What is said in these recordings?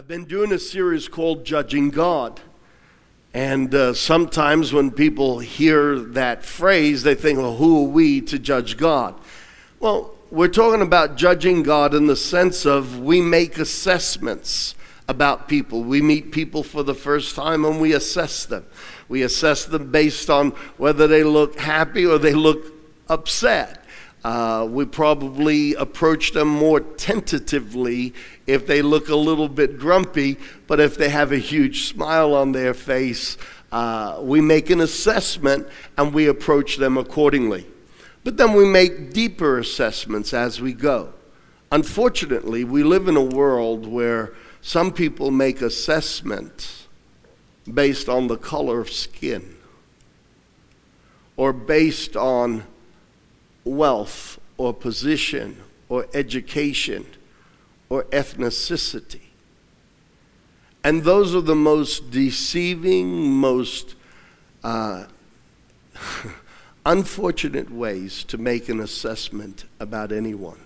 I've been doing a series called Judging God. And uh, sometimes when people hear that phrase, they think, well, who are we to judge God? Well, we're talking about judging God in the sense of we make assessments about people. We meet people for the first time and we assess them. We assess them based on whether they look happy or they look upset. Uh, we probably approach them more tentatively if they look a little bit grumpy, but if they have a huge smile on their face, uh, we make an assessment and we approach them accordingly. But then we make deeper assessments as we go. Unfortunately, we live in a world where some people make assessments based on the color of skin or based on wealth or position or education or ethnicity. And those are the most deceiving, most uh, unfortunate ways to make an assessment about anyone.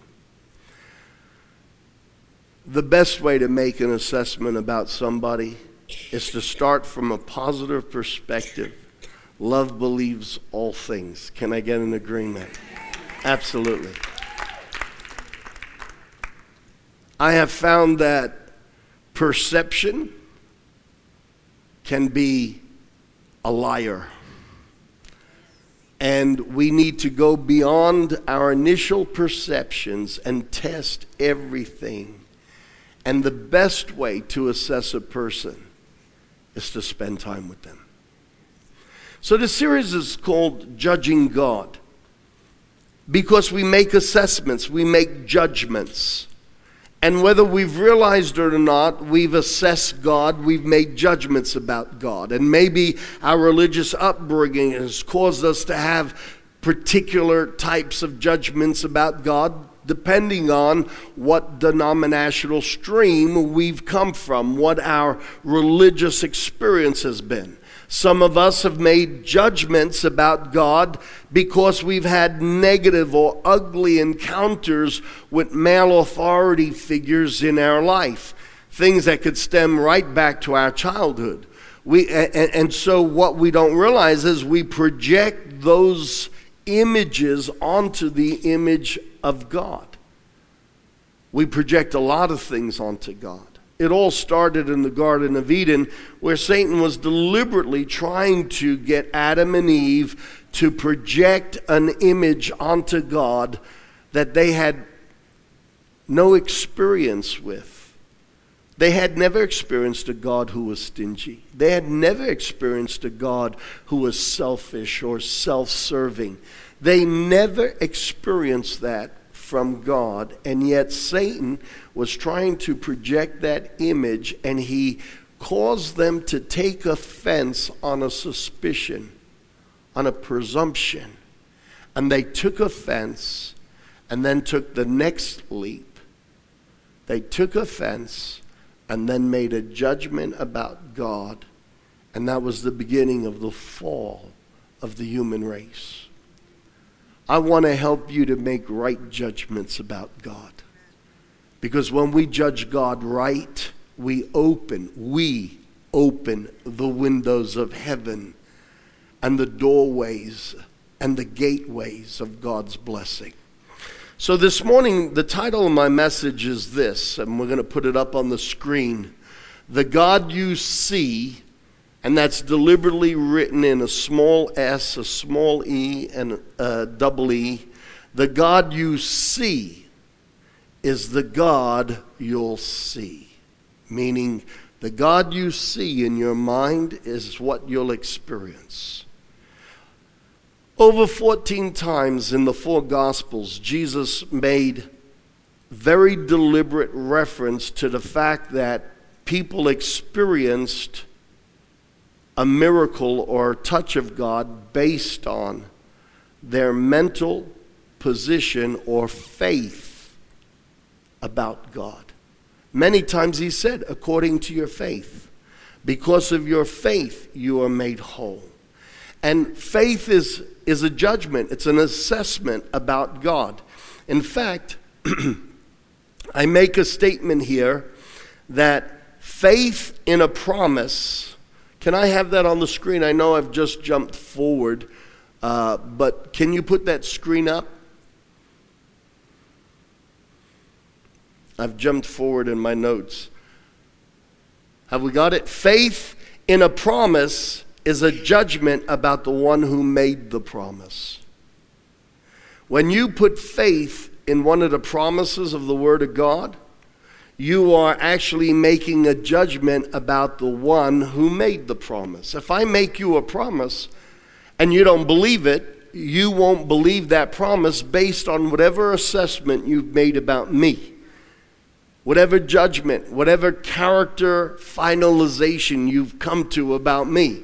The best way to make an assessment about somebody is to start from a positive perspective. Love believes all things. Can I get an agreement? Absolutely. I have found that perception can be a liar. And we need to go beyond our initial perceptions and test everything. And the best way to assess a person is to spend time with them. So the series is called Judging God because we make assessments, we make judgments. And whether we've realized it or not, we've assessed God, we've made judgments about God. And maybe our religious upbringing has caused us to have particular types of judgments about God, depending on what denominational stream we've come from, what our religious experience has been. Some of us have made judgments about God because we've had negative or ugly encounters with male authority figures in our life, things that could stem right back to our childhood. We, and, and so, what we don't realize is we project those images onto the image of God. We project a lot of things onto God. It all started in the Garden of Eden, where Satan was deliberately trying to get Adam and Eve to project an image onto God that they had no experience with. They had never experienced a God who was stingy. They had never experienced a God who was selfish or self serving. They never experienced that from God, and yet Satan was trying to project that image, and he caused them to take offense on a suspicion, on a presumption. And they took offense and then took the next leap. They took offense and then made a judgment about God, and that was the beginning of the fall of the human race. I want to help you to make right judgments about God. Because when we judge God right, we open, we open the windows of heaven and the doorways and the gateways of God's blessing. So, this morning, the title of my message is this, and we're going to put it up on the screen The God You See and that's deliberately written in a small s, a small e, and a double e. The God you see is the God you'll see. Meaning, the God you see in your mind is what you'll experience. Over 14 times in the four Gospels, Jesus made very deliberate reference to the fact that people experienced a miracle or touch of God based on their mental position or faith about God. Many times he said, according to your faith. Because of your faith, you are made whole. And faith is, is a judgment, it's an assessment about God. In fact, I make a statement here that faith in a promise. Can I have that on the screen? I know I've just jumped forward, uh, but can you put that screen up? I've jumped forward in my notes. Have we got it? Faith in a promise is a judgment about the one who made the promise. When you put faith in one of the promises of the Word of God, you are actually making a judgment about the one who made the promise. If I make you a promise and you don't believe it, you won't believe that promise based on whatever assessment you've made about me whatever judgment, whatever character finalization you've come to about me.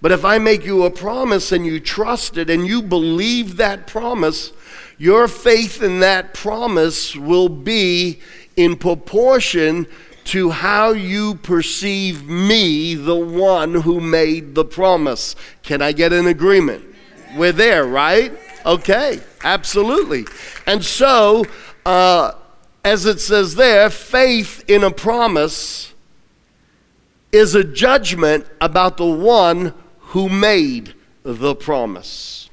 But if I make you a promise and you trust it and you believe that promise, your faith in that promise will be in proportion to how you perceive me, the one who made the promise. Can I get an agreement? We're there, right? Okay, absolutely. And so, uh, as it says there, faith in a promise is a judgment about the one who made the promise.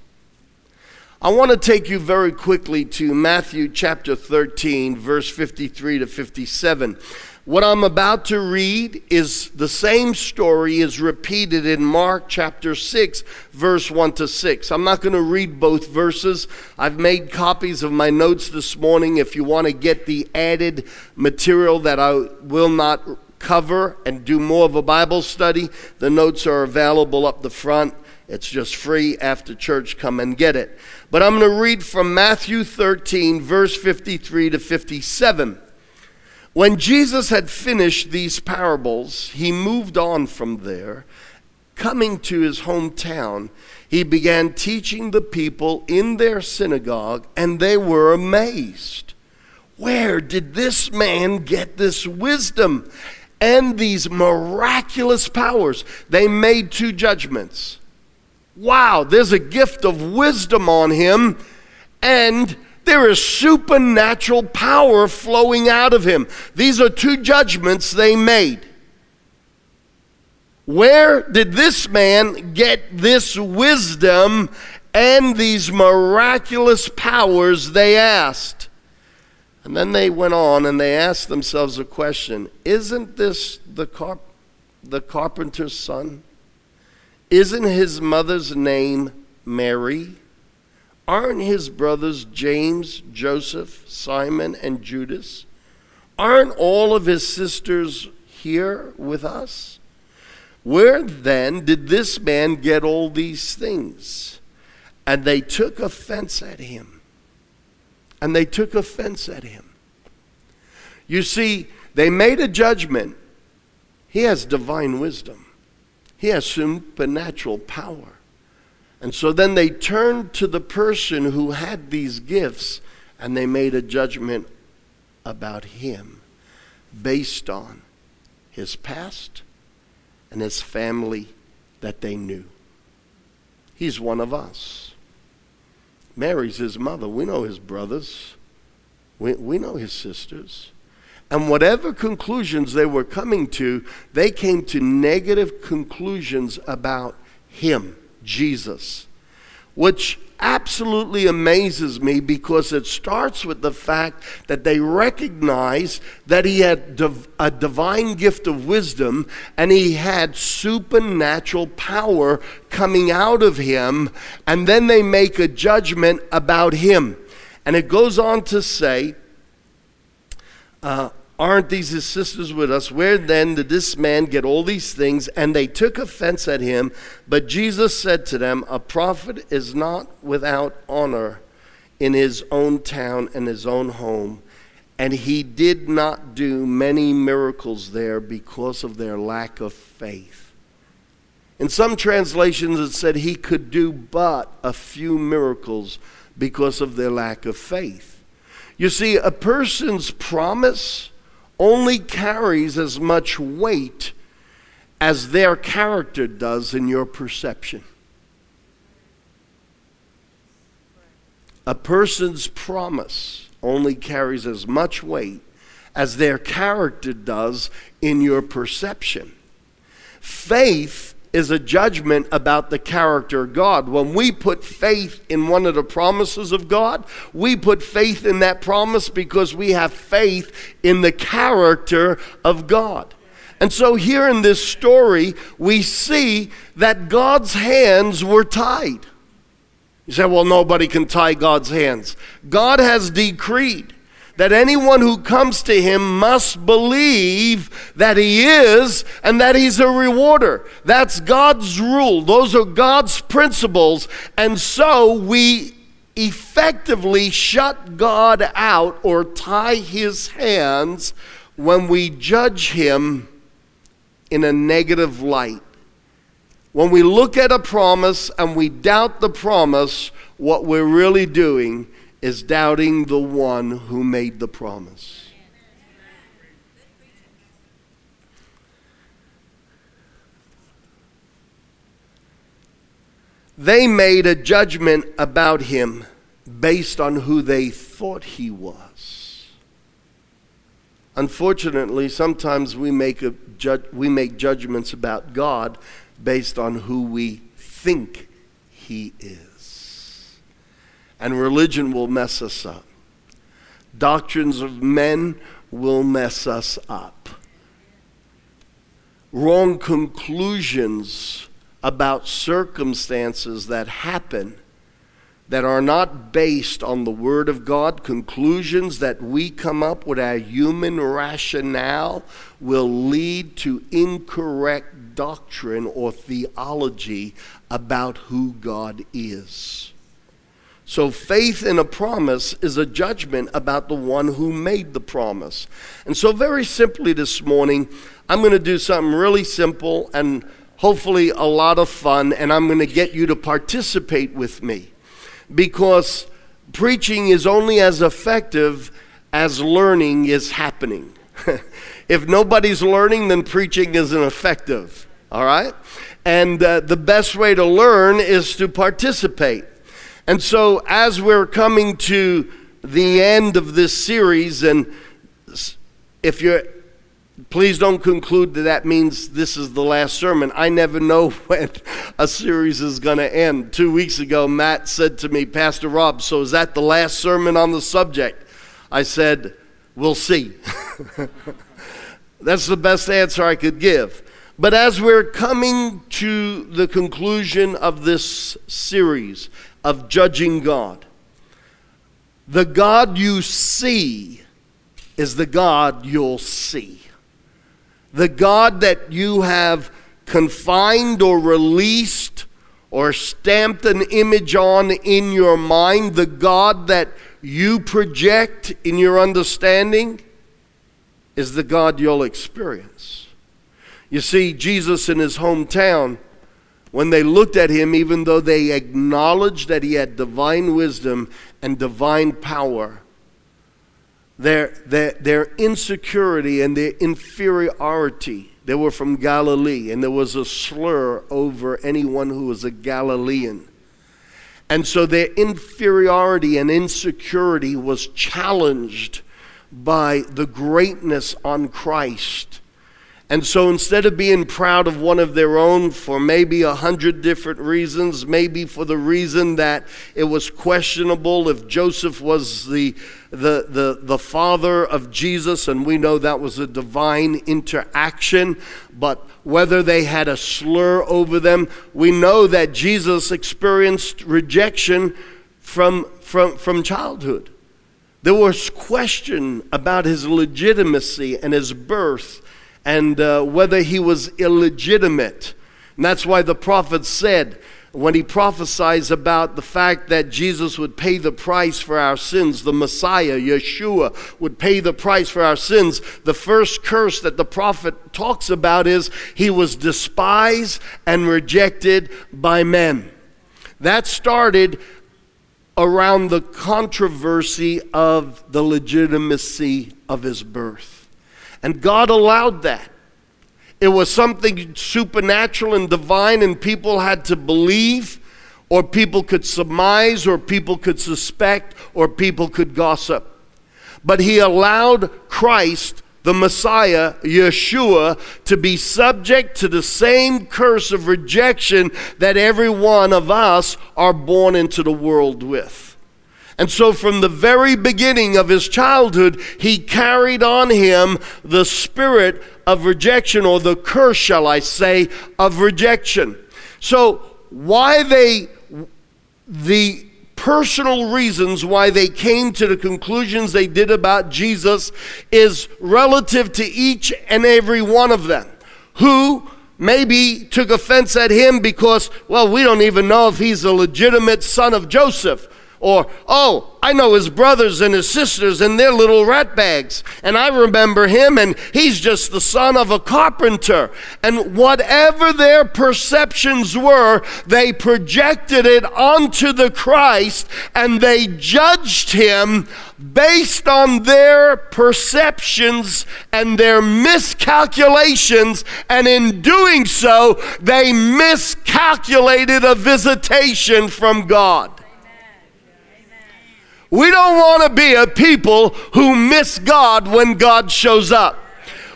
I want to take you very quickly to Matthew chapter 13, verse 53 to 57. What I'm about to read is the same story is repeated in Mark chapter 6, verse 1 to 6. I'm not going to read both verses. I've made copies of my notes this morning. If you want to get the added material that I will not cover and do more of a Bible study, the notes are available up the front. It's just free after church. Come and get it. But I'm going to read from Matthew 13, verse 53 to 57. When Jesus had finished these parables, he moved on from there. Coming to his hometown, he began teaching the people in their synagogue, and they were amazed. Where did this man get this wisdom and these miraculous powers? They made two judgments. Wow, there's a gift of wisdom on him, and there is supernatural power flowing out of him. These are two judgments they made. Where did this man get this wisdom and these miraculous powers? They asked. And then they went on and they asked themselves a question Isn't this the, carp- the carpenter's son? Isn't his mother's name Mary? Aren't his brothers James, Joseph, Simon, and Judas? Aren't all of his sisters here with us? Where then did this man get all these things? And they took offense at him. And they took offense at him. You see, they made a judgment. He has divine wisdom, he has supernatural power. And so then they turned to the person who had these gifts and they made a judgment about him based on his past and his family that they knew. He's one of us. Mary's his mother. We know his brothers. We, we know his sisters. And whatever conclusions they were coming to, they came to negative conclusions about him. Jesus, which absolutely amazes me because it starts with the fact that they recognize that he had div- a divine gift of wisdom and he had supernatural power coming out of him, and then they make a judgment about him. And it goes on to say, uh, Aren't these his sisters with us? Where then did this man get all these things? And they took offense at him. But Jesus said to them, A prophet is not without honor in his own town and his own home. And he did not do many miracles there because of their lack of faith. In some translations, it said he could do but a few miracles because of their lack of faith. You see, a person's promise only carries as much weight as their character does in your perception. A person's promise only carries as much weight as their character does in your perception. Faith is a judgment about the character of God. When we put faith in one of the promises of God, we put faith in that promise because we have faith in the character of God. And so, here in this story, we see that God's hands were tied. You say, well, nobody can tie God's hands. God has decreed that anyone who comes to him must believe that he is and that he's a rewarder. That's God's rule, those are God's principles. And so we effectively shut God out or tie his hands when we judge him in a negative light. When we look at a promise and we doubt the promise, what we're really doing is doubting the one who made the promise. They made a judgment about him based on who they thought he was. Unfortunately, sometimes we make, a ju- we make judgments about God based on who we think He is. And religion will mess us up. Doctrines of men will mess us up. Wrong conclusions about circumstances that happen that are not based on the Word of God, conclusions that we come up with our human rationale, will lead to incorrect doctrine or theology about who God is. So, faith in a promise is a judgment about the one who made the promise. And so, very simply this morning, I'm going to do something really simple and hopefully a lot of fun, and I'm going to get you to participate with me because preaching is only as effective as learning is happening. if nobody's learning, then preaching isn't effective. All right? And uh, the best way to learn is to participate. And so, as we're coming to the end of this series, and if you're Please don't conclude that that means this is the last sermon. I never know when a series is going to end. Two weeks ago, Matt said to me, Pastor Rob, so is that the last sermon on the subject? I said, We'll see. That's the best answer I could give. But as we're coming to the conclusion of this series of judging God, the God you see is the God you'll see. The God that you have confined or released or stamped an image on in your mind, the God that you project in your understanding, is the God you'll experience. You see, Jesus in his hometown, when they looked at him, even though they acknowledged that he had divine wisdom and divine power, their, their, their insecurity and their inferiority, they were from Galilee, and there was a slur over anyone who was a Galilean. And so their inferiority and insecurity was challenged by the greatness on Christ and so instead of being proud of one of their own for maybe a hundred different reasons, maybe for the reason that it was questionable if Joseph was the, the, the, the father of Jesus, and we know that was a divine interaction, but whether they had a slur over them, we know that Jesus experienced rejection from, from, from childhood. There was question about his legitimacy and his birth and uh, whether he was illegitimate. And that's why the prophet said, when he prophesies about the fact that Jesus would pay the price for our sins, the Messiah, Yeshua, would pay the price for our sins, the first curse that the prophet talks about is he was despised and rejected by men. That started around the controversy of the legitimacy of his birth. And God allowed that. It was something supernatural and divine, and people had to believe, or people could surmise, or people could suspect, or people could gossip. but he allowed Christ the Messiah, Yeshua, to be subject to the same curse of rejection that every one of us are born into the world with. And so, from the very beginning of his childhood, he carried on him the spirit of rejection, or the curse, shall I say, of rejection. So, why they, the personal reasons why they came to the conclusions they did about Jesus is relative to each and every one of them who maybe took offense at him because, well, we don't even know if he's a legitimate son of Joseph. Or, oh, I know his brothers and his sisters and their little rat bags. And I remember him, and he's just the son of a carpenter. And whatever their perceptions were, they projected it onto the Christ and they judged him based on their perceptions and their miscalculations. And in doing so, they miscalculated a visitation from God. We don't want to be a people who miss God when God shows up.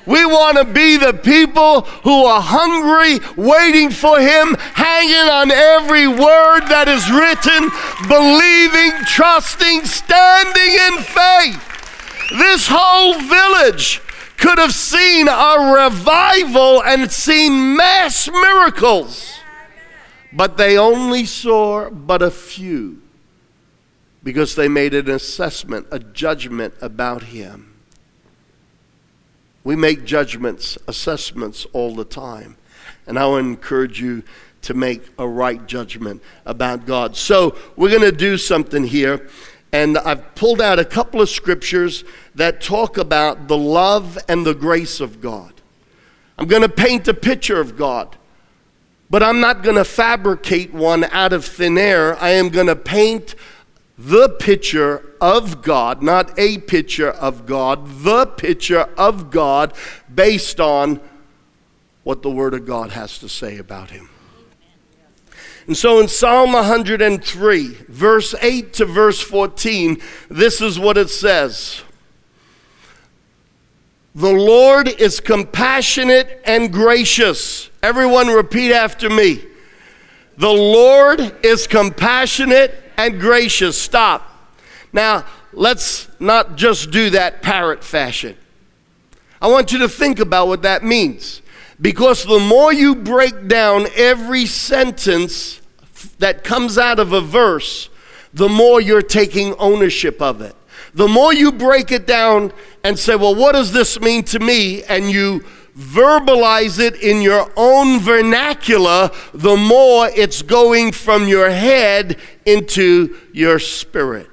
We want to be the people who are hungry, waiting for Him, hanging on every word that is written, believing, trusting, standing in faith. This whole village could have seen a revival and seen mass miracles, but they only saw but a few because they made an assessment, a judgment about him. We make judgments, assessments all the time. And I would encourage you to make a right judgment about God. So we're going to do something here. And I've pulled out a couple of scriptures that talk about the love and the grace of God. I'm going to paint a picture of God, but I'm not going to fabricate one out of thin air. I am going to paint the picture of God, not a picture of God, the picture of God based on what the Word of God has to say about Him. And so in Psalm 103, verse 8 to verse 14, this is what it says The Lord is compassionate and gracious. Everyone repeat after me. The Lord is compassionate and gracious. Stop. Now, let's not just do that parrot fashion. I want you to think about what that means. Because the more you break down every sentence that comes out of a verse, the more you're taking ownership of it. The more you break it down and say, well, what does this mean to me? And you verbalize it in your own vernacular, the more it's going from your head into your spirit.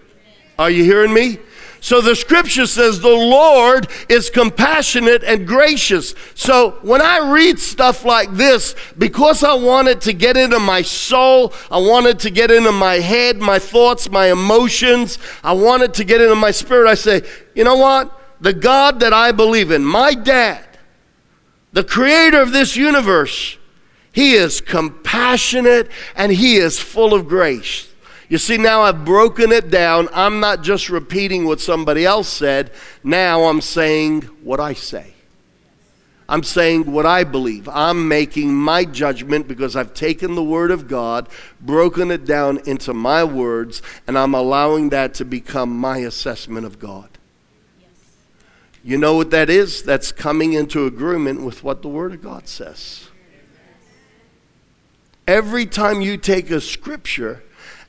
Are you hearing me? So the scripture says the Lord is compassionate and gracious. So when I read stuff like this, because I want it to get into my soul, I want it to get into my head, my thoughts, my emotions, I want it to get into my spirit, I say, you know what? The God that I believe in, my dad, the creator of this universe, he is compassionate and he is full of grace. You see, now I've broken it down. I'm not just repeating what somebody else said. Now I'm saying what I say. I'm saying what I believe. I'm making my judgment because I've taken the Word of God, broken it down into my words, and I'm allowing that to become my assessment of God. You know what that is? That's coming into agreement with what the Word of God says. Every time you take a scripture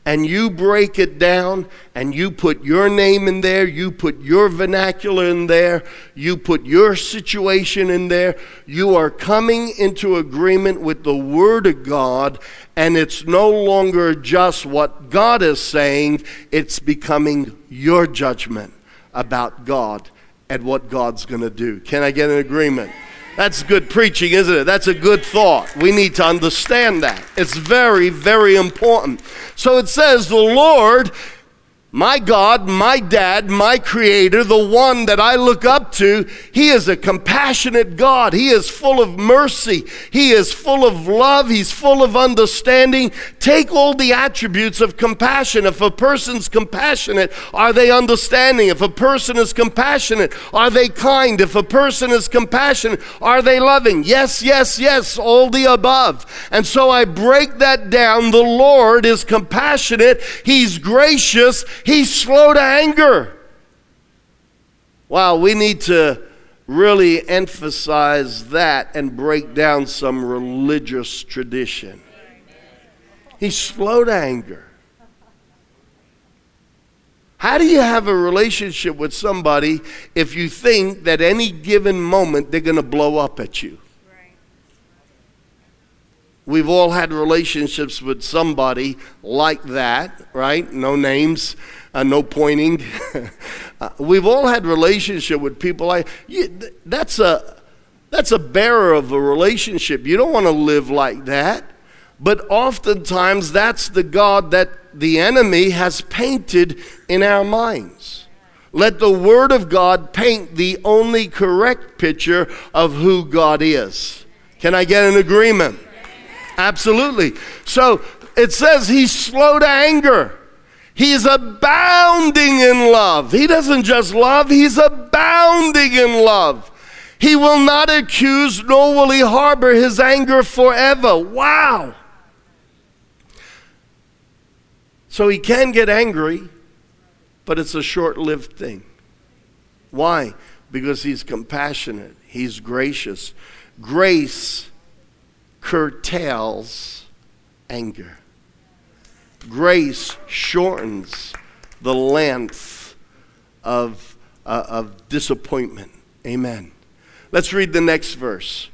and you break it down and you put your name in there, you put your vernacular in there, you put your situation in there, you are coming into agreement with the Word of God, and it's no longer just what God is saying, it's becoming your judgment about God at what God's going to do. Can I get an agreement? That's good preaching, isn't it? That's a good thought. We need to understand that. It's very, very important. So it says, The Lord, my God, my dad, my creator, the one that I look up to, he is a compassionate God. He is full of mercy. He is full of love. He's full of understanding. Take all the attributes of compassion. If a person's compassionate, are they understanding? If a person is compassionate, are they kind? If a person is compassionate, are they loving? Yes, yes, yes, all the above. And so I break that down. The Lord is compassionate, He's gracious, He's slow to anger. Wow, we need to really emphasize that and break down some religious tradition. He's slow to anger. How do you have a relationship with somebody if you think that any given moment they're going to blow up at you? We've all had relationships with somebody like that, right? No names, uh, no pointing. uh, we've all had relationship with people like you, that's a that's a bearer of a relationship. You don't want to live like that. But oftentimes that's the God that the enemy has painted in our minds. Let the Word of God paint the only correct picture of who God is. Can I get an agreement? Absolutely. So it says he's slow to anger. He's abounding in love. He doesn't just love, he's abounding in love. He will not accuse, nor will he harbor his anger forever. Wow. So he can get angry, but it's a short lived thing. Why? Because he's compassionate, he's gracious. Grace curtails anger. Grace shortens the length of, uh, of disappointment. Amen. Let's read the next verse.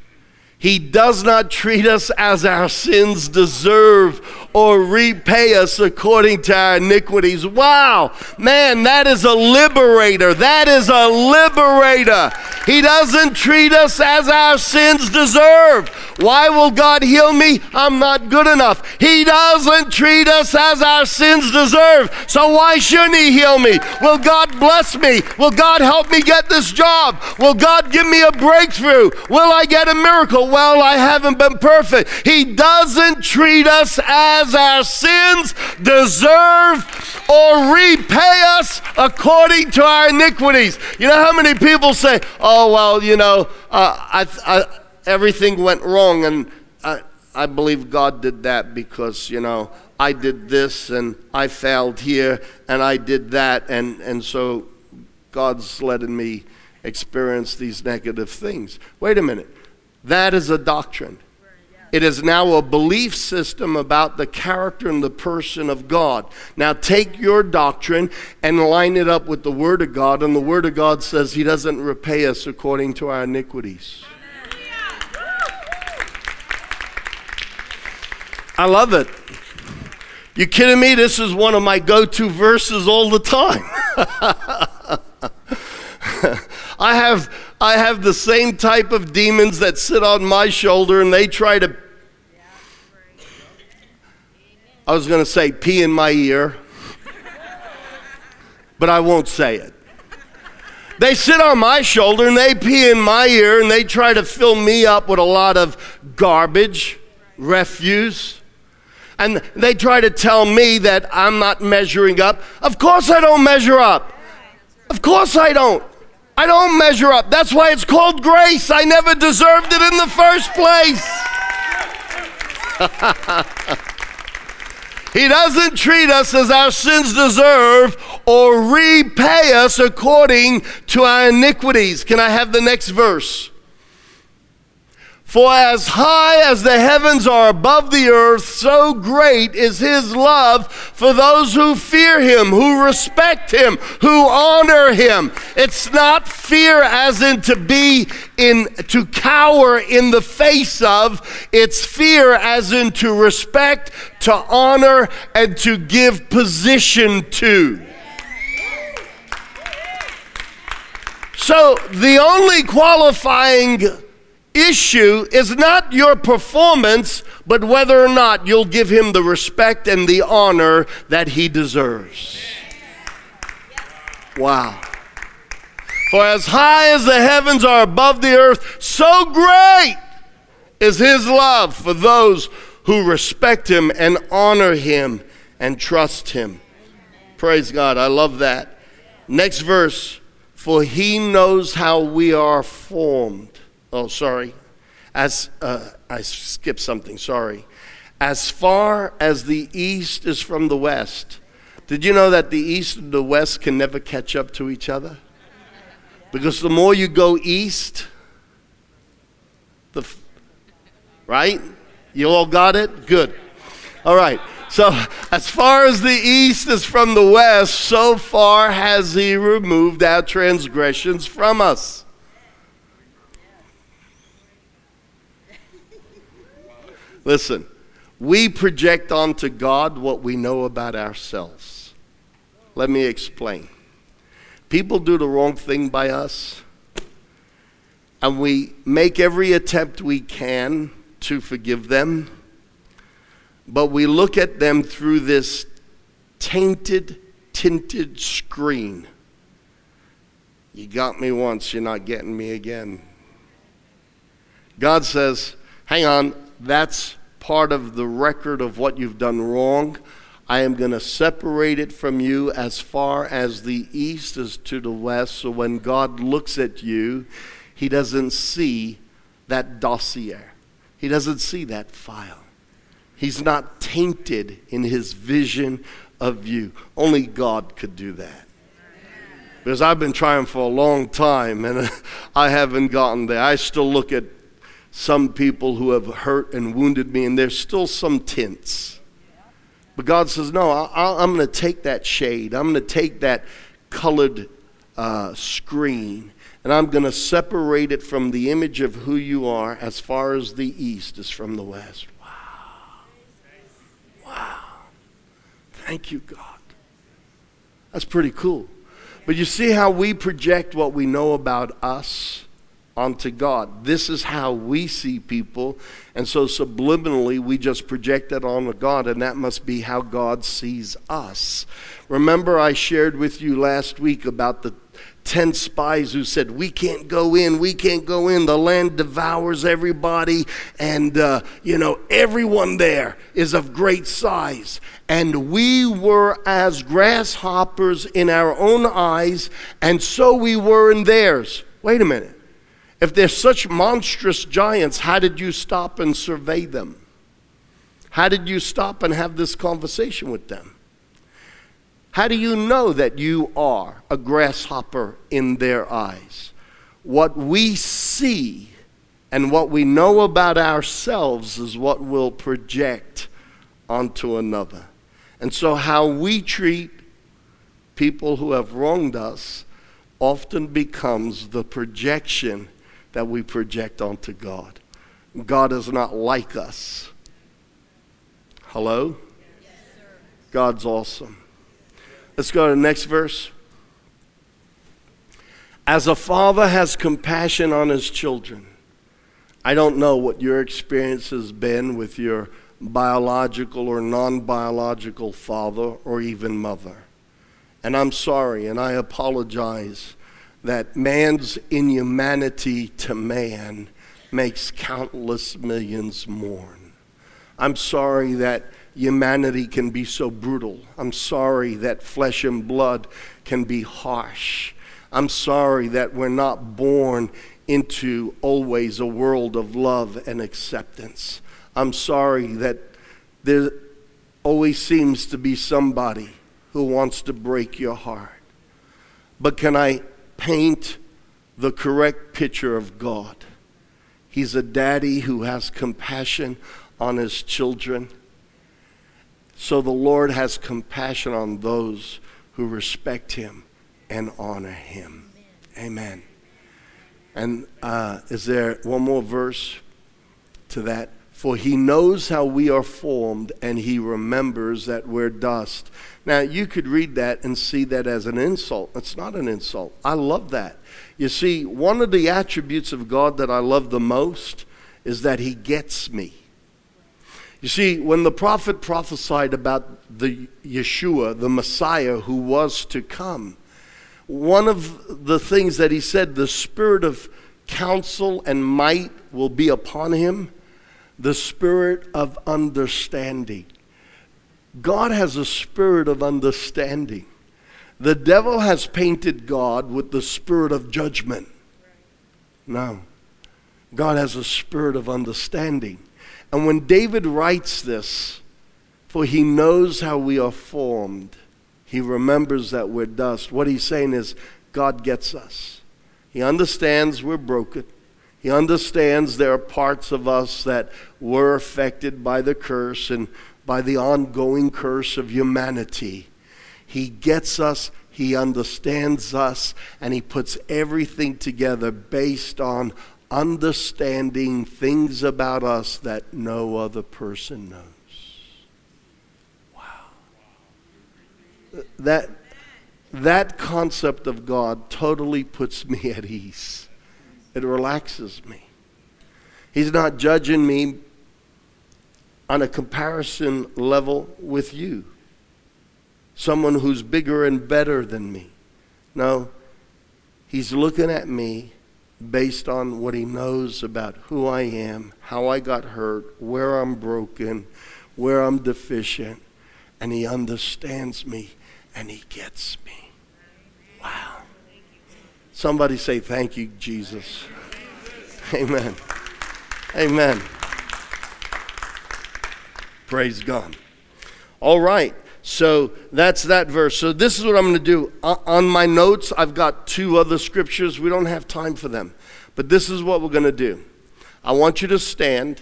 He does not treat us as our sins deserve or repay us according to our iniquities. Wow, man, that is a liberator. That is a liberator. He doesn't treat us as our sins deserve. Why will God heal me? I'm not good enough. He doesn't treat us as our sins deserve. So why shouldn't He heal me? Will God bless me? Will God help me get this job? Will God give me a breakthrough? Will I get a miracle? Well, I haven't been perfect. He doesn't treat us as our sins deserve or repay us according to our iniquities. You know how many people say, oh, well, you know, uh, I, I, everything went wrong and I, I believe God did that because, you know, I did this and I failed here and I did that. And, and so God's letting me experience these negative things. Wait a minute. That is a doctrine. It is now a belief system about the character and the person of God. Now take your doctrine and line it up with the Word of God, and the Word of God says He doesn't repay us according to our iniquities. I love it. You kidding me? This is one of my go to verses all the time. I have I have the same type of demons that sit on my shoulder and they try to I was going to say pee in my ear. but I won't say it. They sit on my shoulder and they pee in my ear and they try to fill me up with a lot of garbage, refuse. And they try to tell me that I'm not measuring up. Of course I don't measure up. Of course I don't. I don't measure up. That's why it's called grace. I never deserved it in the first place. he doesn't treat us as our sins deserve or repay us according to our iniquities. Can I have the next verse? For as high as the heavens are above the earth, so great is his love for those who fear him, who respect him, who honor him. It's not fear as in to be in, to cower in the face of, it's fear as in to respect, to honor, and to give position to. So the only qualifying issue is not your performance, but whether or not you'll give him the respect and the honor that he deserves. Wow. For as high as the heavens are above the earth, so great is his love for those who respect him and honor him and trust him. Praise God. I love that. Next verse. For he knows how we are formed. Oh, sorry. As uh, I skipped something, sorry. As far as the east is from the west. Did you know that the east and the west can never catch up to each other? Because the more you go east, the right? You all got it? Good. All right. So, as far as the east is from the west, so far has he removed our transgressions from us. Listen, we project onto God what we know about ourselves. Let me explain. People do the wrong thing by us, and we make every attempt we can to forgive them but we look at them through this tainted, tinted screen. You got me once, you're not getting me again. God says, hang on, that's part of the record of what you've done wrong. I am going to separate it from you as far as the east is to the west. So when God looks at you, he doesn't see that dossier, he doesn't see that file. He's not tainted in his vision of you. Only God could do that. Because I've been trying for a long time and I haven't gotten there. I still look at some people who have hurt and wounded me, and there's still some tints. But God says, No, I, am going to take that shade, I'm going to take that colored uh, screen, and I'm going to separate it from the image of who you are as far as the east is from the west. Wow. Wow. Thank you, God. That's pretty cool. But you see how we project what we know about us onto God. This is how we see people. And so subliminally, we just project that onto God, and that must be how God sees us. Remember, I shared with you last week about the 10 spies who said, We can't go in, we can't go in. The land devours everybody, and, uh, you know, everyone there is of great size. And we were as grasshoppers in our own eyes, and so we were in theirs. Wait a minute. If they're such monstrous giants, how did you stop and survey them? How did you stop and have this conversation with them? How do you know that you are a grasshopper in their eyes? What we see and what we know about ourselves is what we'll project onto another. And so, how we treat people who have wronged us often becomes the projection that we project onto God. God is not like us. Hello? God's awesome. Let's go to the next verse. As a father has compassion on his children, I don't know what your experience has been with your biological or non biological father or even mother. And I'm sorry and I apologize that man's inhumanity to man makes countless millions mourn. I'm sorry that humanity can be so brutal. I'm sorry that flesh and blood can be harsh. I'm sorry that we're not born into always a world of love and acceptance. I'm sorry that there always seems to be somebody who wants to break your heart. But can I paint the correct picture of God? He's a daddy who has compassion on his children. So the Lord has compassion on those who respect him and honor him. Amen. And uh, is there one more verse to that? For he knows how we are formed and he remembers that we're dust. Now, you could read that and see that as an insult. It's not an insult. I love that. You see, one of the attributes of God that I love the most is that he gets me. You see, when the prophet prophesied about the Yeshua, the Messiah who was to come, one of the things that he said, the spirit of counsel and might will be upon him. The spirit of understanding. God has a spirit of understanding. The devil has painted God with the spirit of judgment. No. God has a spirit of understanding. And when David writes this, for he knows how we are formed, he remembers that we're dust. What he's saying is, God gets us. He understands we're broken. He understands there are parts of us that were affected by the curse and by the ongoing curse of humanity. He gets us, He understands us, and He puts everything together based on understanding things about us that no other person knows. Wow. That, that concept of God totally puts me at ease. It relaxes me. He's not judging me on a comparison level with you, someone who's bigger and better than me. No, he's looking at me based on what he knows about who I am, how I got hurt, where I'm broken, where I'm deficient, and he understands me and he gets me. Wow. Somebody say, Thank you, Jesus. Amen. Amen. Praise God. All right. So that's that verse. So this is what I'm going to do. Uh, on my notes, I've got two other scriptures. We don't have time for them. But this is what we're going to do. I want you to stand.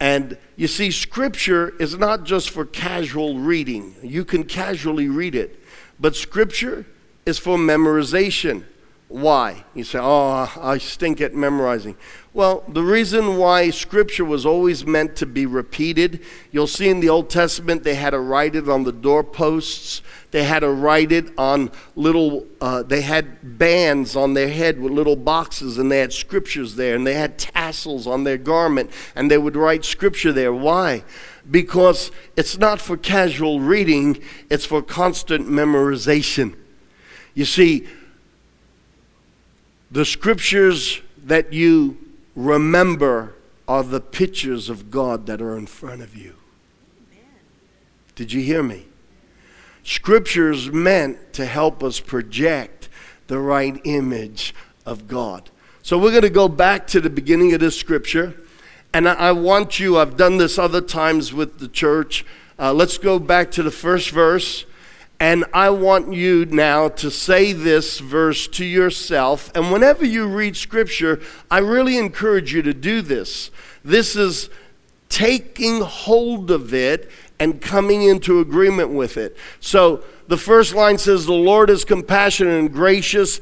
And you see, scripture is not just for casual reading, you can casually read it. But scripture is for memorization. Why? You say, oh, I stink at memorizing. Well, the reason why Scripture was always meant to be repeated, you'll see in the Old Testament they had to write it on the doorposts. They had to write it on little, uh, they had bands on their head with little boxes, and they had scriptures there, and they had tassels on their garment, and they would write scripture there. Why? Because it's not for casual reading, it's for constant memorization. You see, the scriptures that you remember are the pictures of God that are in front of you. Did you hear me? Scriptures meant to help us project the right image of God. So we're going to go back to the beginning of this scripture. And I want you, I've done this other times with the church. Uh, let's go back to the first verse. And I want you now to say this verse to yourself. And whenever you read scripture, I really encourage you to do this. This is taking hold of it and coming into agreement with it. So the first line says, The Lord is compassionate and gracious.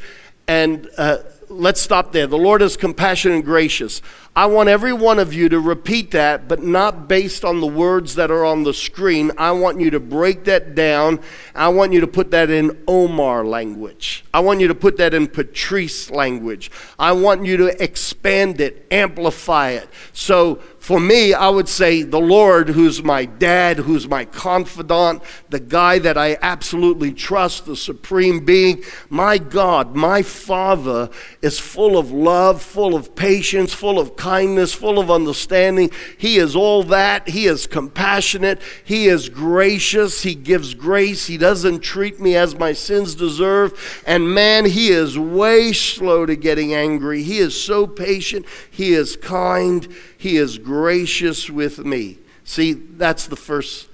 And uh, let's stop there. The Lord is compassionate and gracious. I want every one of you to repeat that, but not based on the words that are on the screen. I want you to break that down. I want you to put that in Omar language. I want you to put that in Patrice language. I want you to expand it, amplify it. So for me, I would say the Lord, who's my dad, who's my confidant, the guy that I absolutely trust, the supreme being, my God, my Father is full of love, full of patience, full of kindness, full of understanding. He is all that. He is compassionate. He is gracious. He gives grace. He doesn't treat me as my sins deserve. And man, He is way slow to getting angry. He is so patient. He is kind. He is gracious with me. See, that's the first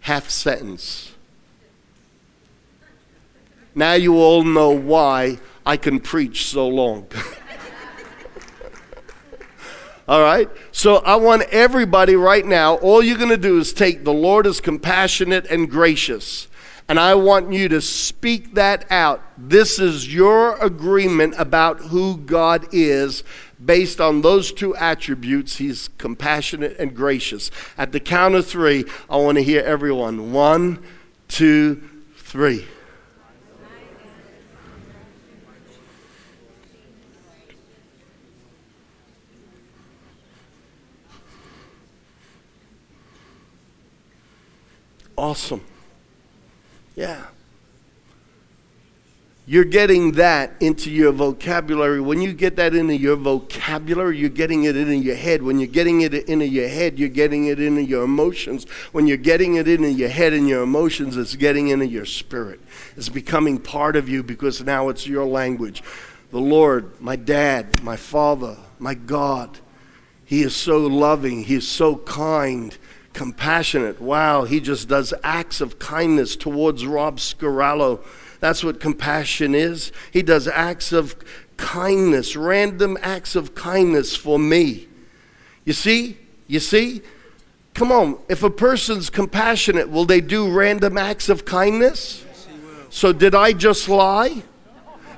half sentence. Now you all know why I can preach so long. all right? So I want everybody right now, all you're going to do is take the Lord is compassionate and gracious. And I want you to speak that out. This is your agreement about who God is based on those two attributes. He's compassionate and gracious. At the count of three, I want to hear everyone. One, two, three. Awesome. Yeah. You're getting that into your vocabulary. When you get that into your vocabulary, you're getting it into your head. When you're getting it into your head, you're getting it into your emotions. When you're getting it into your head and your emotions, it's getting into your spirit. It's becoming part of you because now it's your language. The Lord, my dad, my father, my God, He is so loving, He is so kind compassionate. Wow, he just does acts of kindness towards Rob Scarallo that's what compassion is. He does acts of kindness, random acts of kindness for me. You see? You see? Come on, if a person's compassionate, will they do random acts of kindness? So, did I just lie?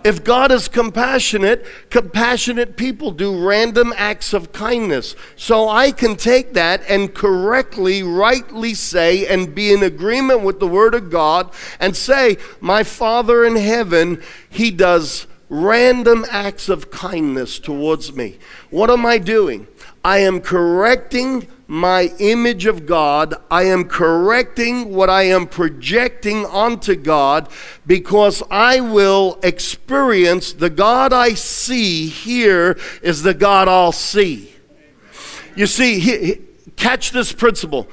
If God is compassionate, compassionate people do random acts of kindness. So I can take that and correctly, rightly say, and be in agreement with the Word of God and say, My Father in heaven, He does random acts of kindness towards me. What am I doing? I am correcting my image of God. I am correcting what I am projecting onto God because I will experience the God I see here is the God I'll see. You see, he, he, catch this principle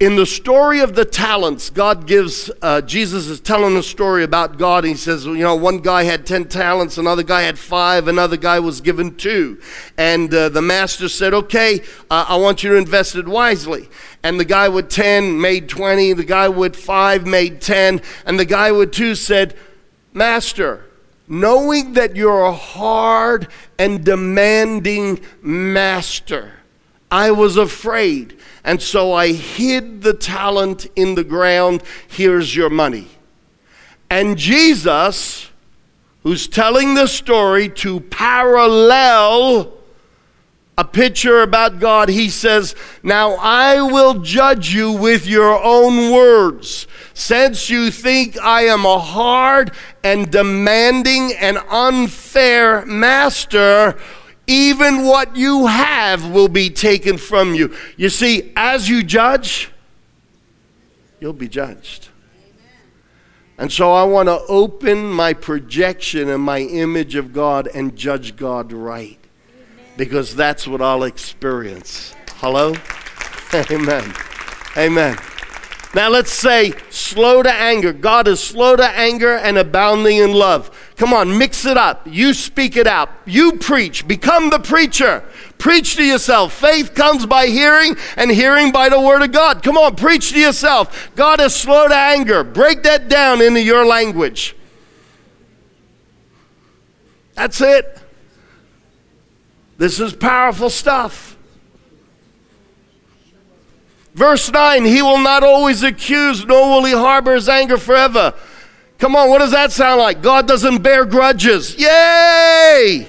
in the story of the talents, God gives, uh, Jesus is telling a story about God. he says, you know, one guy had 10 talents, another guy had five, another guy was given two. And uh, the master said, okay, uh, I want you to invest it wisely. And the guy with 10 made 20, the guy with five made 10, and the guy with two said, Master, knowing that you're a hard and demanding master, I was afraid and so I hid the talent in the ground. Here's your money. And Jesus, who's telling the story to parallel a picture about God, he says, Now I will judge you with your own words. Since you think I am a hard and demanding and unfair master, even what you have will be taken from you. You see, as you judge, you'll be judged. And so I want to open my projection and my image of God and judge God right. Because that's what I'll experience. Hello? Amen. Amen. Now let's say slow to anger. God is slow to anger and abounding in love. Come on, mix it up. You speak it out. You preach. Become the preacher. Preach to yourself. Faith comes by hearing, and hearing by the word of God. Come on, preach to yourself. God is slow to anger. Break that down into your language. That's it. This is powerful stuff. Verse 9, he will not always accuse, nor will he harbor his anger forever. Come on, what does that sound like? God doesn't bear grudges. Yay!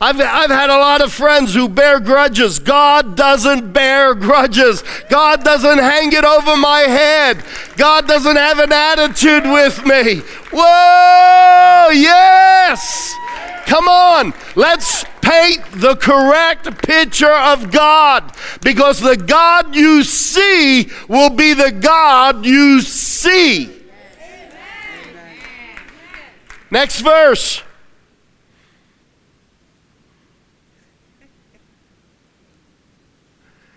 I've, I've had a lot of friends who bear grudges. God doesn't bear grudges. God doesn't hang it over my head. God doesn't have an attitude with me. Whoa, yes! Come on, let's paint the correct picture of God because the God you see will be the God you see. Next verse.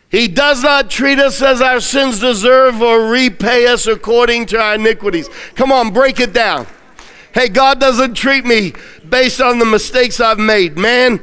He does not treat us as our sins deserve or repay us according to our iniquities. Come on, break it down. Hey, God doesn't treat me based on the mistakes I've made. Man,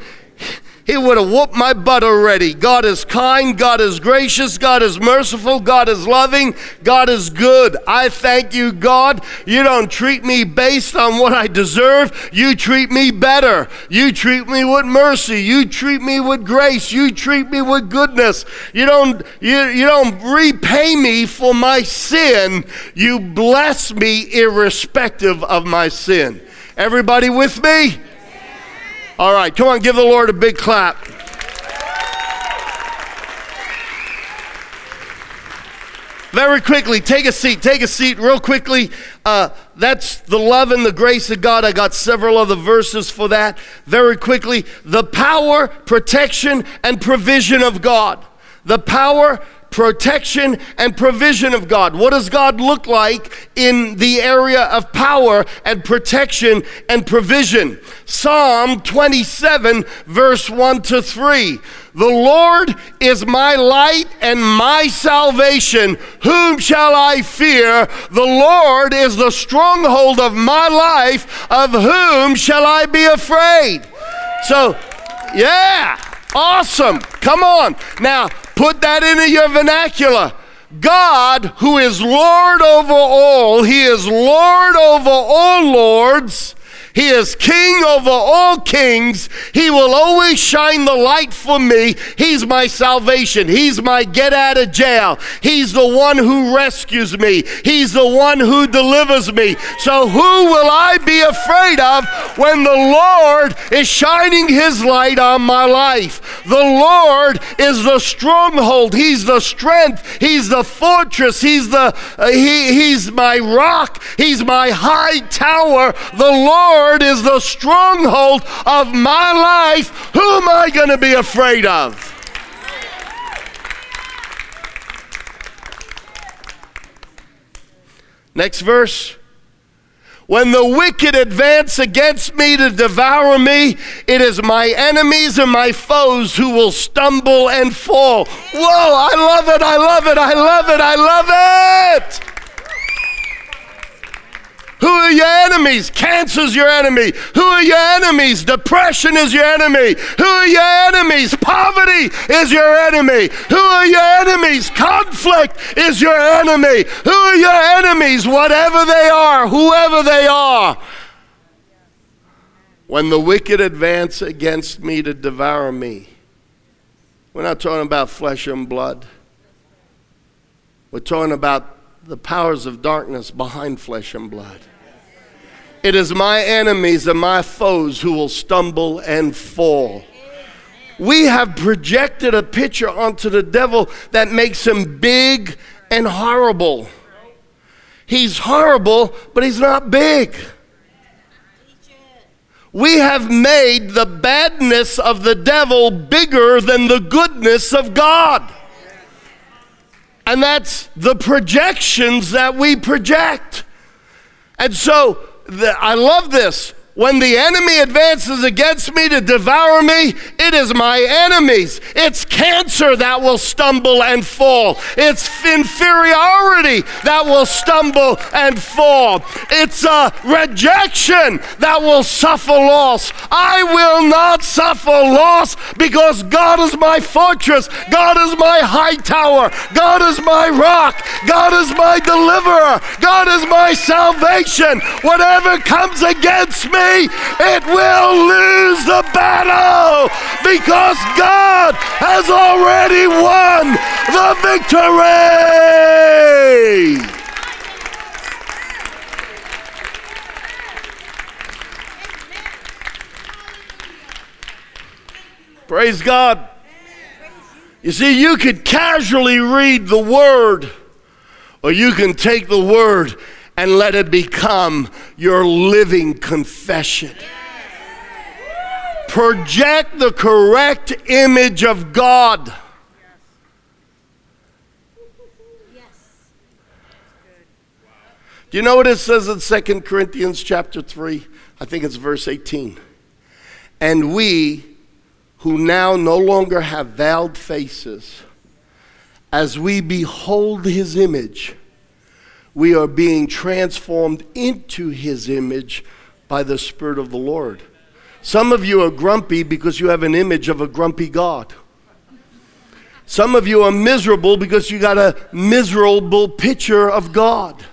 he would have whooped my butt already. God is kind, God is gracious, God is merciful, God is loving, God is good. I thank you, God. You don't treat me based on what I deserve. You treat me better. You treat me with mercy. You treat me with grace. You treat me with goodness. You don't you, you don't repay me for my sin. You bless me irrespective of my sin. Everybody with me? All right, come on, give the Lord a big clap. Very quickly, take a seat. Take a seat, real quickly. Uh, that's the love and the grace of God. I got several other verses for that. Very quickly, the power, protection, and provision of God. The power, protection, and provision of God. What does God look like in the area of power and protection and provision? Psalm 27, verse 1 to 3. The Lord is my light and my salvation. Whom shall I fear? The Lord is the stronghold of my life. Of whom shall I be afraid? So, yeah, awesome. Come on. Now, put that into your vernacular. God, who is Lord over all, He is Lord over all lords. He is king over all kings. He will always shine the light for me. He's my salvation. He's my get out of jail. He's the one who rescues me. He's the one who delivers me. So, who will I be afraid of when the Lord is shining his light on my life? The Lord is the stronghold. He's the strength. He's the fortress. He's the uh, he, he's my rock. He's my high tower. The Lord Lord is the stronghold of my life. Who am I going to be afraid of? Next verse. When the wicked advance against me to devour me, it is my enemies and my foes who will stumble and fall. Whoa, I love it, I love it, I love it, I love it. Who are your enemies? Cancer's your enemy. Who are your enemies? Depression is your enemy. Who are your enemies? Poverty is your enemy. Who are your enemies? Conflict is your enemy. Who are your enemies? Whatever they are, whoever they are. When the wicked advance against me to devour me, we're not talking about flesh and blood. We're talking about the powers of darkness behind flesh and blood. It is my enemies and my foes who will stumble and fall. We have projected a picture onto the devil that makes him big and horrible. He's horrible, but he's not big. We have made the badness of the devil bigger than the goodness of God. And that's the projections that we project. And so the, I love this. When the enemy advances against me to devour me, it is my enemies. It's cancer that will stumble and fall. It's inferiority that will stumble and fall. It's a rejection that will suffer loss. I will not suffer loss because God is my fortress. God is my high tower. God is my rock. God is my deliverer. God is my salvation. Whatever comes against me, it will lose the battle because God has already won the victory. Praise God. You see, you could casually read the word, or you can take the word and let it become your living confession. Project the correct image of God. Do you know what it says in 2 Corinthians chapter 3? I think it's verse 18. And we who now no longer have veiled faces, as we behold his image, we are being transformed into his image by the Spirit of the Lord. Some of you are grumpy because you have an image of a grumpy God. Some of you are miserable because you got a miserable picture of God.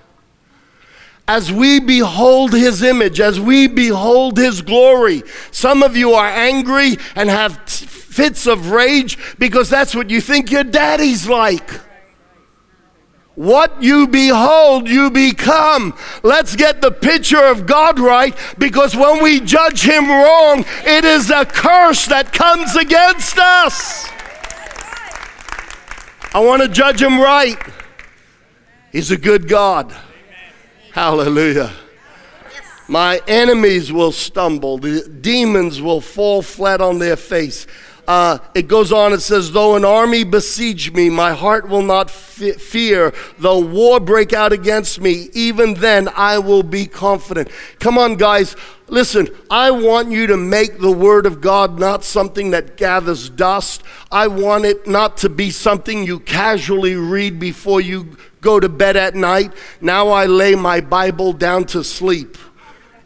As we behold his image, as we behold his glory, some of you are angry and have fits of rage because that's what you think your daddy's like. What you behold, you become. Let's get the picture of God right because when we judge Him wrong, it is a curse that comes against us. I want to judge Him right. He's a good God. Hallelujah. My enemies will stumble, the demons will fall flat on their face. Uh, it goes on, it says, Though an army besiege me, my heart will not fear. Though war break out against me, even then I will be confident. Come on, guys. Listen, I want you to make the Word of God not something that gathers dust. I want it not to be something you casually read before you go to bed at night. Now I lay my Bible down to sleep.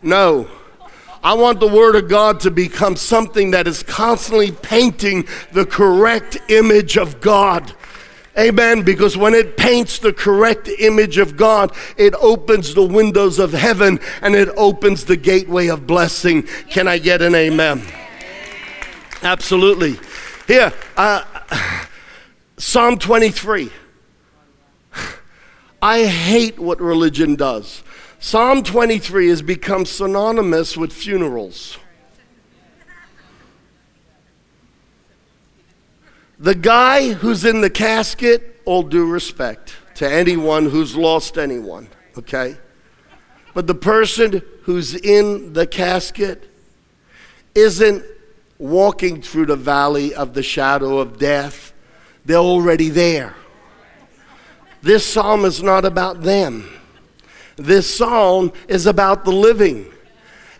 No. I want the Word of God to become something that is constantly painting the correct image of God. Amen. Because when it paints the correct image of God, it opens the windows of heaven and it opens the gateway of blessing. Can I get an amen? Absolutely. Here, uh, Psalm 23. I hate what religion does. Psalm 23 has become synonymous with funerals. The guy who's in the casket, all due respect to anyone who's lost anyone, okay? But the person who's in the casket isn't walking through the valley of the shadow of death, they're already there. This psalm is not about them. This psalm is about the living.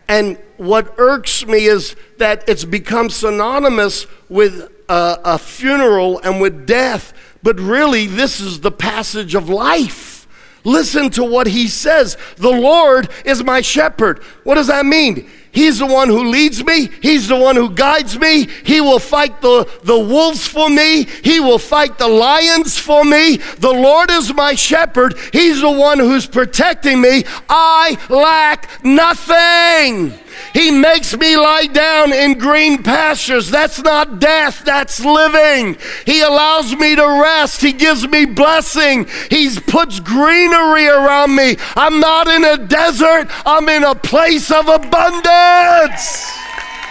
And what irks me is that it's become synonymous with a, a, funeral and with death, but really, this is the passage of life. Listen to what he says The Lord is my shepherd. What does that mean? He's the one who leads me. He's the one who guides me. He will fight the, the wolves for me. He will fight the lions for me. The Lord is my shepherd. He's the one who's protecting me. I lack nothing. He makes me lie down in green pastures. That's not death, that's living. He allows me to rest. He gives me blessing. He puts greenery around me. I'm not in a desert, I'm in a place of abundance.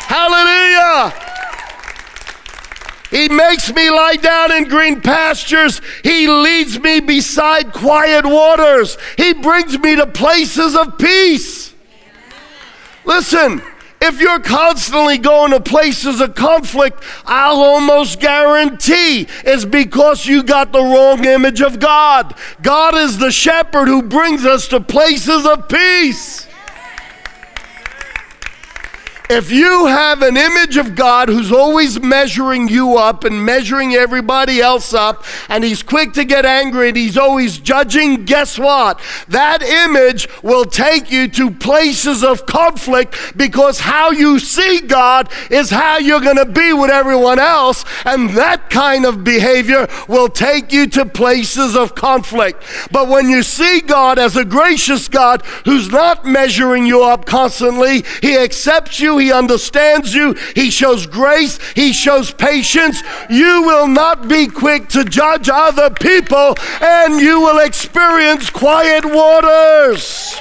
Hallelujah. He makes me lie down in green pastures. He leads me beside quiet waters. He brings me to places of peace. Listen, if you're constantly going to places of conflict, I'll almost guarantee it's because you got the wrong image of God. God is the shepherd who brings us to places of peace. If you have an image of God who's always measuring you up and measuring everybody else up, and he's quick to get angry and he's always judging, guess what? That image will take you to places of conflict because how you see God is how you're going to be with everyone else, and that kind of behavior will take you to places of conflict. But when you see God as a gracious God who's not measuring you up constantly, he accepts you he understands you, He shows grace, He shows patience. You will not be quick to judge other people, and you will experience quiet waters.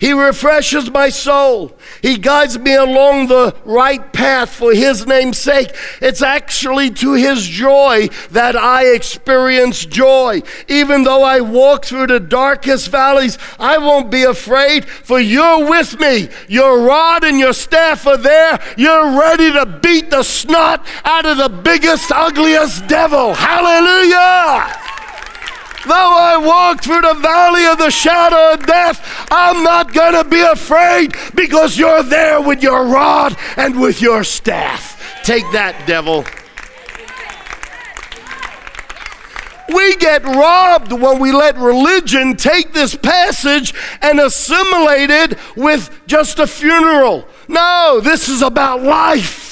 He refreshes my soul. He guides me along the right path for His name's sake. It's actually to His joy that I experience joy. Even though I walk through the darkest valleys, I won't be afraid, for you're with me. Your rod and your staff are there. You're ready to beat the snot out of the biggest, ugliest devil. Hallelujah! Though I walk through the valley of the shadow of death, I'm not going to be afraid because you're there with your rod and with your staff. Take that, devil. We get robbed when we let religion take this passage and assimilate it with just a funeral. No, this is about life.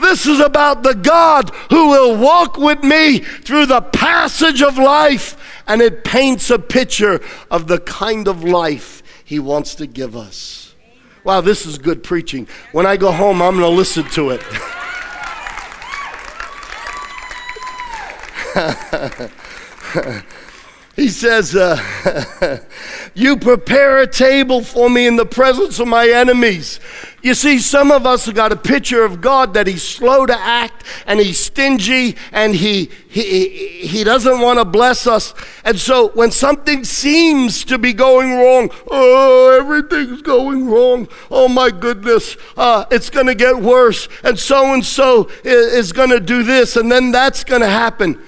This is about the God who will walk with me through the passage of life and it paints a picture of the kind of life He wants to give us. Wow, this is good preaching. When I go home, I'm going to listen to it. He says, uh, You prepare a table for me in the presence of my enemies. You see, some of us have got a picture of God that He's slow to act and He's stingy and He, he, he doesn't want to bless us. And so when something seems to be going wrong, oh, everything's going wrong. Oh my goodness, uh, it's going to get worse. And so and so is going to do this and then that's going to happen.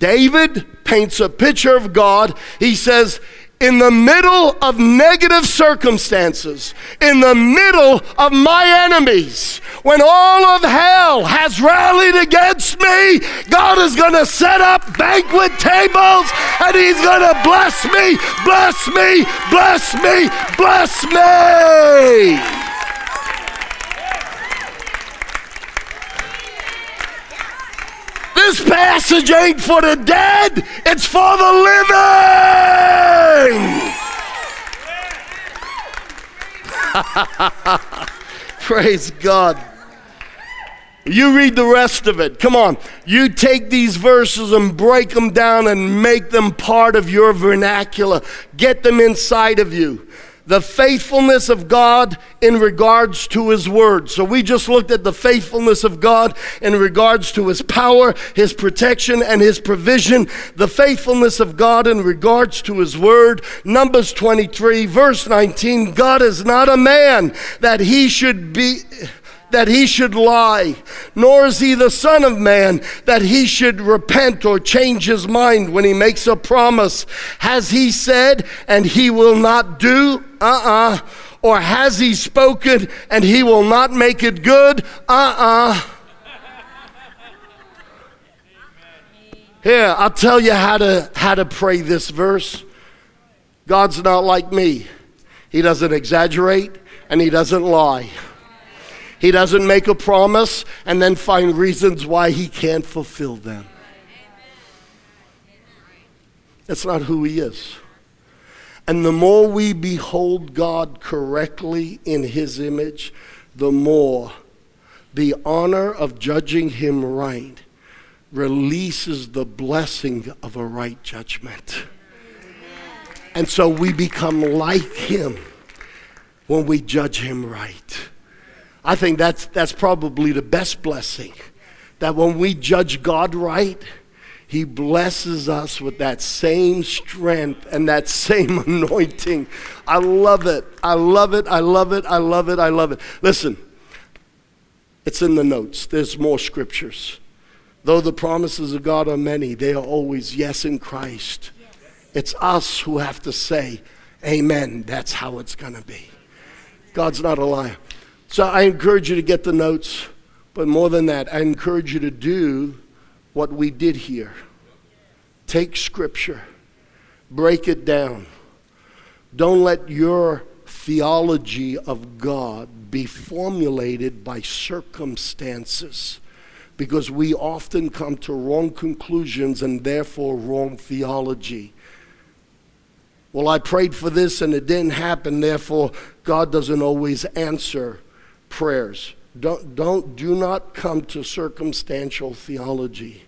David paints a picture of God. He says, in the middle of negative circumstances, in the middle of my enemies, when all of hell has rallied against me, God is going to set up banquet tables and He's going to bless me, bless me, bless me, bless me. This passage ain't for the dead, it's for the living. Praise God. You read the rest of it. Come on. You take these verses and break them down and make them part of your vernacular. Get them inside of you the faithfulness of God in regards to His Word. So we just looked at the faithfulness of God in regards to His power, His protection, and His provision. The faithfulness of God in regards to His Word. Numbers 23, verse 19 God is not a man that He should be that he should lie, nor is he the Son of Man that he should repent or change his mind when he makes a promise. Has he said and he will not do? Uh uh-uh. uh. Or has he spoken and he will not make it good? Uh uh. Here, I'll tell you how to, how to pray this verse. God's not like me. He doesn't exaggerate and he doesn't lie. He doesn't make a promise and then find reasons why he can't fulfill them. That's not who he is. And the more we behold God correctly in his image, the more the honor of judging him right releases the blessing of a right judgment. And so we become like him when we judge him right. I think that's, that's probably the best blessing. That when we judge God right, He blesses us with that same strength and that same anointing. I love it. I love it. I love it. I love it. I love it. Listen, it's in the notes. There's more scriptures. Though the promises of God are many, they are always yes in Christ. Yes. It's us who have to say, Amen. That's how it's going to be. God's not a liar. So I encourage you to get the notes, but more than that, I encourage you to do what we did here. Take scripture, break it down. Don't let your theology of God be formulated by circumstances because we often come to wrong conclusions and therefore wrong theology. Well, I prayed for this and it didn't happen, therefore, God doesn't always answer prayers. Don't, don't, do not come to circumstantial theology.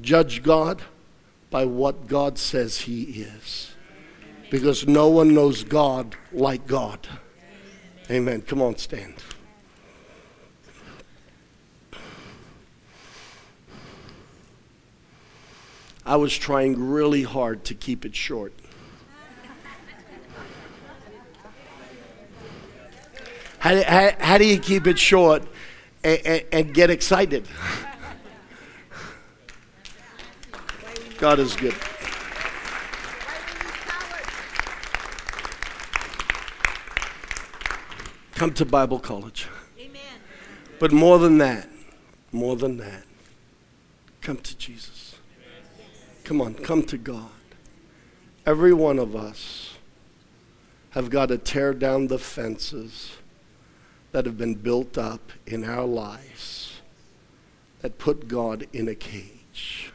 Judge God by what God says He is. Because no one knows God like God. Amen. Come on, stand. I was trying really hard to keep it short. How, how, how do you keep it short and, and, and get excited? God is good. Come to Bible college. Amen. But more than that, more than that, come to Jesus. Come on, come to God. Every one of us have got to tear down the fences that have been built up in our lives that put God in a cage.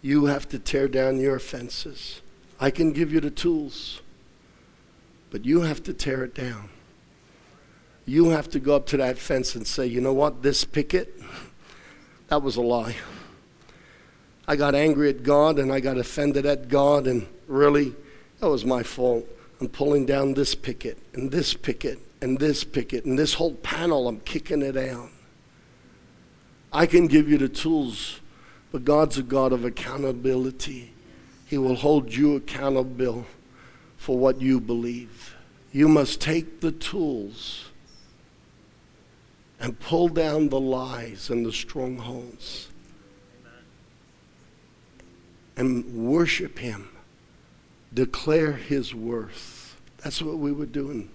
You have to tear down your fences. I can give you the tools, but you have to tear it down. You have to go up to that fence and say, you know what, this picket, that was a lie. I got angry at God and I got offended at God, and really, that was my fault. I'm pulling down this picket and this picket and this picket and this whole panel, I'm kicking it down. I can give you the tools, but God's a God of accountability. He will hold you accountable for what you believe. You must take the tools and pull down the lies and the strongholds and worship Him, declare His worth. That's what we were doing.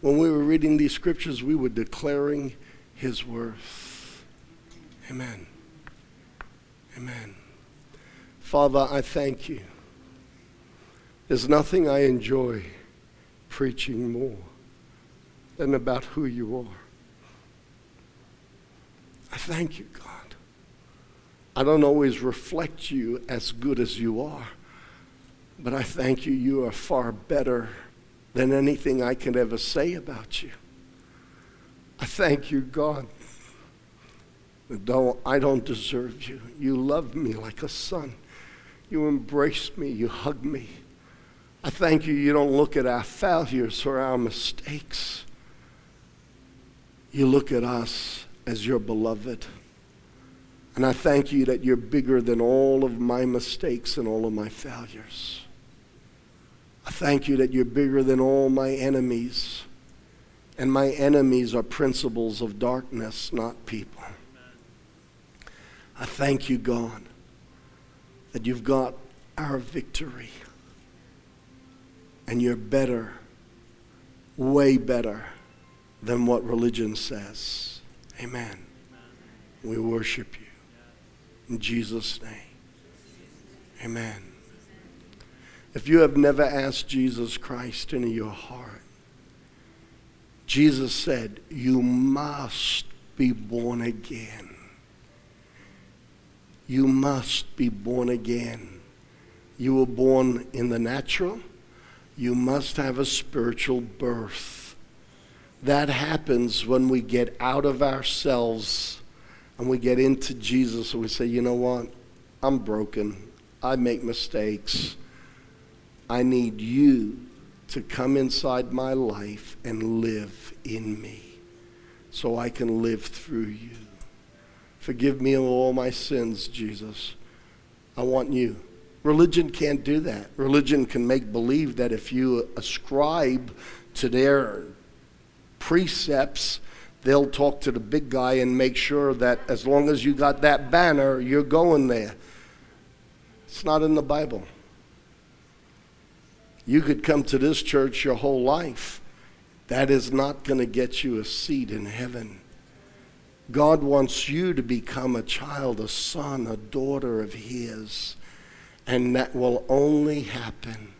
When we were reading these scriptures, we were declaring His worth. Amen. Amen. Father, I thank you. There's nothing I enjoy preaching more than about who you are. I thank you, God. I don't always reflect you as good as you are, but I thank you, you are far better than anything I can ever say about you. I thank you, God. Though I don't deserve you, you love me like a son. You embrace me, you hug me. I thank you, you don't look at our failures or our mistakes. You look at us as your beloved. And I thank you that you're bigger than all of my mistakes and all of my failures. I thank you that you're bigger than all my enemies. And my enemies are principles of darkness, not people. I thank you, God, that you've got our victory. And you're better, way better than what religion says. Amen. We worship you. In Jesus' name. Amen. If you have never asked Jesus Christ into your heart, Jesus said, You must be born again. You must be born again. You were born in the natural. You must have a spiritual birth. That happens when we get out of ourselves and we get into Jesus and we say, you know what? I'm broken. I make mistakes. I need you to come inside my life and live in me so I can live through you. Forgive me of all my sins, Jesus. I want you. Religion can't do that. Religion can make believe that if you ascribe to their precepts, they'll talk to the big guy and make sure that as long as you got that banner, you're going there. It's not in the Bible. You could come to this church your whole life. That is not going to get you a seat in heaven. God wants you to become a child, a son, a daughter of His. And that will only happen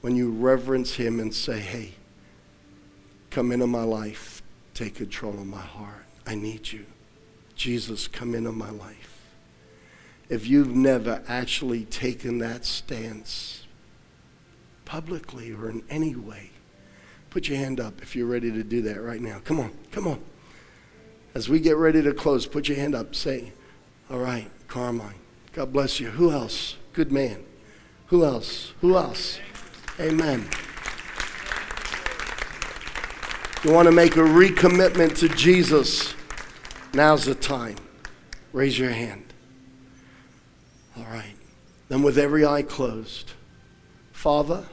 when you reverence Him and say, hey, come into my life Take control of my heart. I need you. Jesus, come into my life. If you've never actually taken that stance publicly or in any way, put your hand up if you're ready to do that right now. Come on, come on. As we get ready to close, put your hand up. Say, All right, Carmine. God bless you. Who else? Good man. Who else? Who else? Amen. You want to make a recommitment to Jesus? Now's the time. Raise your hand. All right. Then, with every eye closed, Father,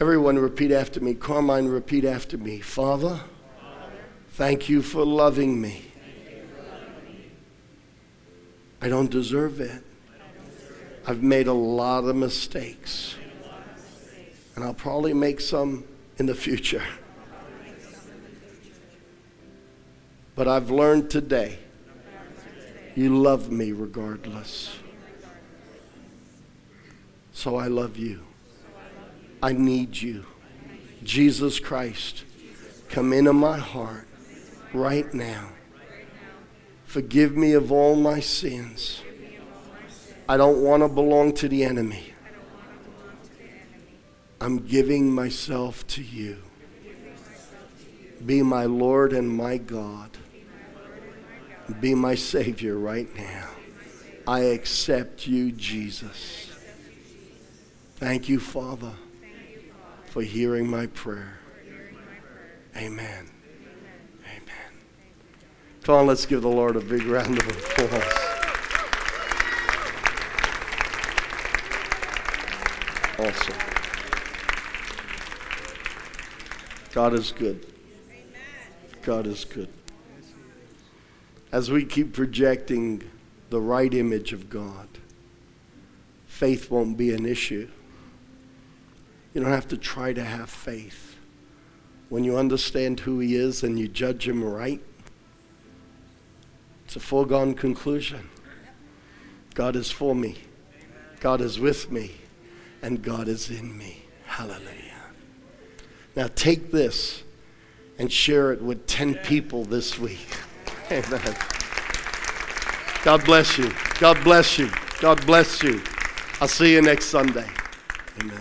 everyone repeat after me. Carmine, repeat after me. Father, thank you for loving me. I don't deserve it. I've made a lot of mistakes. And I'll probably make some in the future. But I've learned today you love me regardless. So I love you. I need you. Jesus Christ, come into my heart right now. Forgive me of all my sins. I don't want to belong to the enemy. I'm giving myself to you. Be my Lord and my God. Be my Savior right now. I accept you, Jesus. Thank you, Father, for hearing my prayer. Amen. Amen. Come on, let's give the Lord a big round of applause. Awesome. God is good. God is good. As we keep projecting the right image of God, faith won't be an issue. You don't have to try to have faith. When you understand who He is and you judge Him right, it's a foregone conclusion. God is for me, God is with me, and God is in me. Hallelujah. Now take this and share it with 10 people this week. Amen. God bless you. God bless you. God bless you. I'll see you next Sunday. Amen.